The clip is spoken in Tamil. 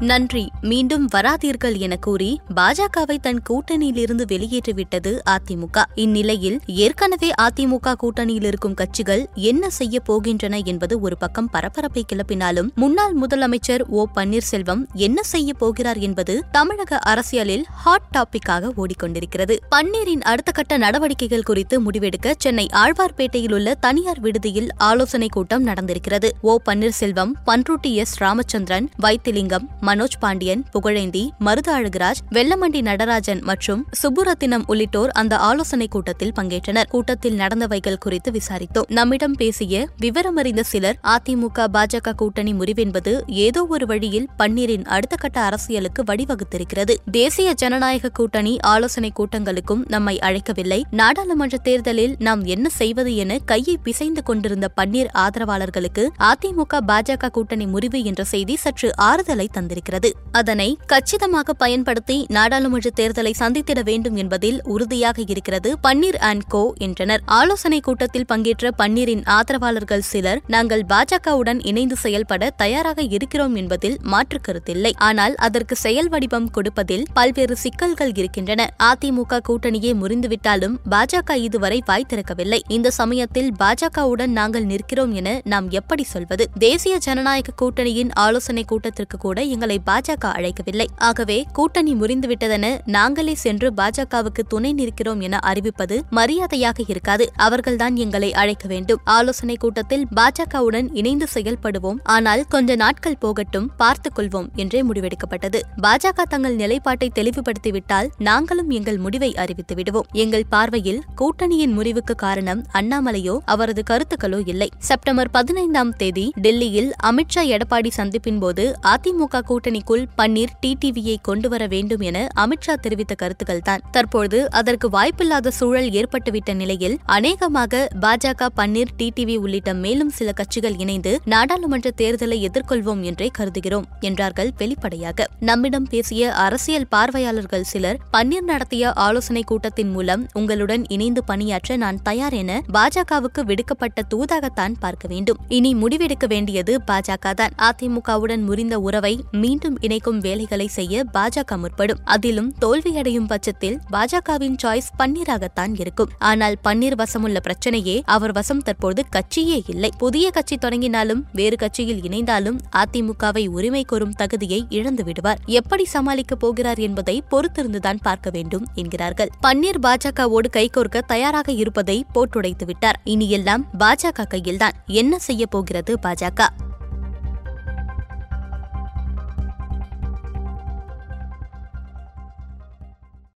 நன்றி. மீண்டும் வராதீர்கள் என கூறி பாஜகவை தன் கூட்டணியிலிருந்து வெளியேற்றிவிட்டது அதிமுக. இந்நிலையில் ஏற்கனவே அதிமுக கூட்டணியில் இருக்கும் கட்சிகள் என்ன செய்ய போகின்றன என்பது ஒரு பக்கம் பரபரப்பை கிளப்பினாலும் முன்னாள் முதலமைச்சர் ஓ. பன்னீர்செல்வம் என்ன செய்ய போகிறார் என்பது தமிழக அரசியலில் ஹாட் டாபிக்காக ஓடிக்கொண்டிருக்கிறது. பன்னீரின் அடுத்த கட்ட நடவடிக்கைகள் குறித்து முடிவெடுக்க சென்னை ஆழ்வார்பேட்டையில் உள்ள தனியார் விடுதியில் ஆலோசனைக் கூட்டம் நடந்திருக்கிறது. ஓ. பன்னீர்செல்வம் பன்ருட்டி எஸ். ராமச்சந்திரன் வைத்திலிங்கம் மனோஜ் பாண்டியன் புகழேந்தி மருது அழகுராஜ் வெள்ளமண்டி நடராஜன் மற்றும் சுப்புரத்தினம் உள்ளிட்டோர் அந்த ஆலோசனைக் கூட்டத்தில் பங்கேற்றனர். கூட்டத்தில் நடந்தவைகள் குறித்து விசாரித்தோம். நம்மிடம் பேசிய விவரமறிந்த சிலர் அதிமுக பாஜக கூட்டணி முறிவென்பது ஏதோ ஒரு வழியில் பன்னீரின் அடுத்த கட்ட அரசியலுக்கு வழிவகுத்திருக்கிறது. தேசிய ஜனநாயக கூட்டணி ஆலோசனைக் கூட்டங்களுக்கும் நம்மை அழைக்கவில்லை. நாடாளுமன்ற தேர்தலில் நாம் என்ன செய்வது என கையை பிசைந்து கொண்டிருந்த பன்னீர் ஆதரவாளர்களுக்கு அதிமுக பாஜக கூட்டணி முறிவு என்ற செய்தி சற்று ஆறுதலை தந்திருக்கிறது. அதனை கச்சிதமாக பயன்படுத்தி நாடாளுமன்ற தேர்தலை சந்தித்திட வேண்டும் என்பதில் உறுதியாக இருக்கிறது பன்னீர் அண்ட் கோ என்றனர். ஆலோசனைக் கூட்டத்தில் பங்கேற்ற பன்னீரின் ஆதரவாளர்கள் சிலர் நாங்கள் பாஜகவுடன் இணைந்து செயல்பட தயாராக இருக்கிறோம் என்பதில் மாற்று கருத்தில்லை. ஆனால் அதற்கு செயல் வடிவம் கொடுப்பதில் பல்வேறு சிக்கல்கள் இருக்கின்றன. அதிமுக கூட்டணியே முறிந்துவிட்டாலும் பாஜக இதுவரை வாய் திறக்கவில்லை. இந்த சமயத்தில் பாஜகவுடன் நாங்கள் நிற்கிறோம் என நாம் எப்படி சொல்வது? தேசிய ஜனநாயக கூட்டணியின் ஆலோசனைக் கூட்டத்திற்கு கூட எங்கள் பாஜக அழைக்கவில்லை. ஆகவே கூட்டணி முறிந்துவிட்டதென நாங்களே சென்று பாஜகவுக்கு துணை நிற்கிறோம் என அறிவிப்பது மரியாதையாக இருக்காது. அவர்கள்தான் எங்களை அழைக்க வேண்டும். ஆலோசனை கூட்டத்தில் பாஜகவுடன் இணைந்து செயல்படுவோம். ஆனால் கொஞ்ச நாட்கள் போகட்டும் பார்த்துக் கொள்வோம் என்றே முடிவெடுக்கப்பட்டது. பாஜக தங்கள் நிலைப்பாட்டை தெளிவுபடுத்திவிட்டால் நாங்களும் எங்கள் முடிவை அறிவித்து விடுவோம். எங்கள் பார்வையில் கூட்டணியின் முறிவுக்கு காரணம் அண்ணாமலையோ அவரது கருத்துக்களோ இல்லை. செப்டம்பர் பதினைந்தாம் தேதி டெல்லியில் அமித்ஷா எடப்பாடி சந்திப்பின் போது அதிமுக கூட்டணி கூட்டணிக்குள் பன்னீர் டிடிவியை கொண்டு வர வேண்டும் என அமித்ஷா தெரிவித்த கருத்துக்கள் தான் தற்போது அதற்கு வாய்ப்பில்லாத சூழல் ஏற்பட்டுவிட்ட நிலையில் அநேகமாக பாஜக பன்னீர் டிடிவி உள்ளிட்ட மேலும் சில கட்சிகள் இணைந்து நாடாளுமன்ற தேர்தலை எதிர்கொள்வோம் என்றே கருதுகிறோம் என்றார்கள் வெளிப்படையாக. நம்மிடம் பேசிய அரசியல் பார்வையாளர்கள் சிலர் பன்னீர் நடத்திய ஆலோசனை கூட்டத்தின் மூலம் உங்களுடன் இணைந்து பணியாற்ற நான் தயார் என பாஜகவுக்கு விடுக்கப்பட்ட தூதாகத்தான் பார்க்க வேண்டும். இனி முடிவெடுக்க வேண்டியது பாஜக தான் அதிமுகவுடன் முறிந்த உறவை மீண்டும் இணைக்கும் வேலைகளை செய்ய பாஜக முற்படும். அதிலும் தோல்வியடையும் பட்சத்தில் பாஜகவின் சாய்ஸ் பன்னீராகத்தான் இருக்கும். ஆனால் பன்னீர் வசமுள்ள பிரச்சனையே அவர் வசம் தற்போது கட்சியே இல்லை. புதிய கட்சி தொடங்கினாலும் வேறு கட்சியில் இணைந்தாலும் அதிமுகவை உரிமை கோரும் தகுதியை இழந்து விடுவார். எப்படி சமாளிக்கப் போகிறார் என்பதை பொறுத்திருந்துதான் பார்க்க வேண்டும் என்கிறார்கள். பன்னீர் பாஜகவோடு கைகோர்க்க தயாராக இருப்பதை போட்டுடைத்து விட்டார். இனியெல்லாம் பாஜக கையில்தான். என்ன செய்ய போகிறது பாஜக?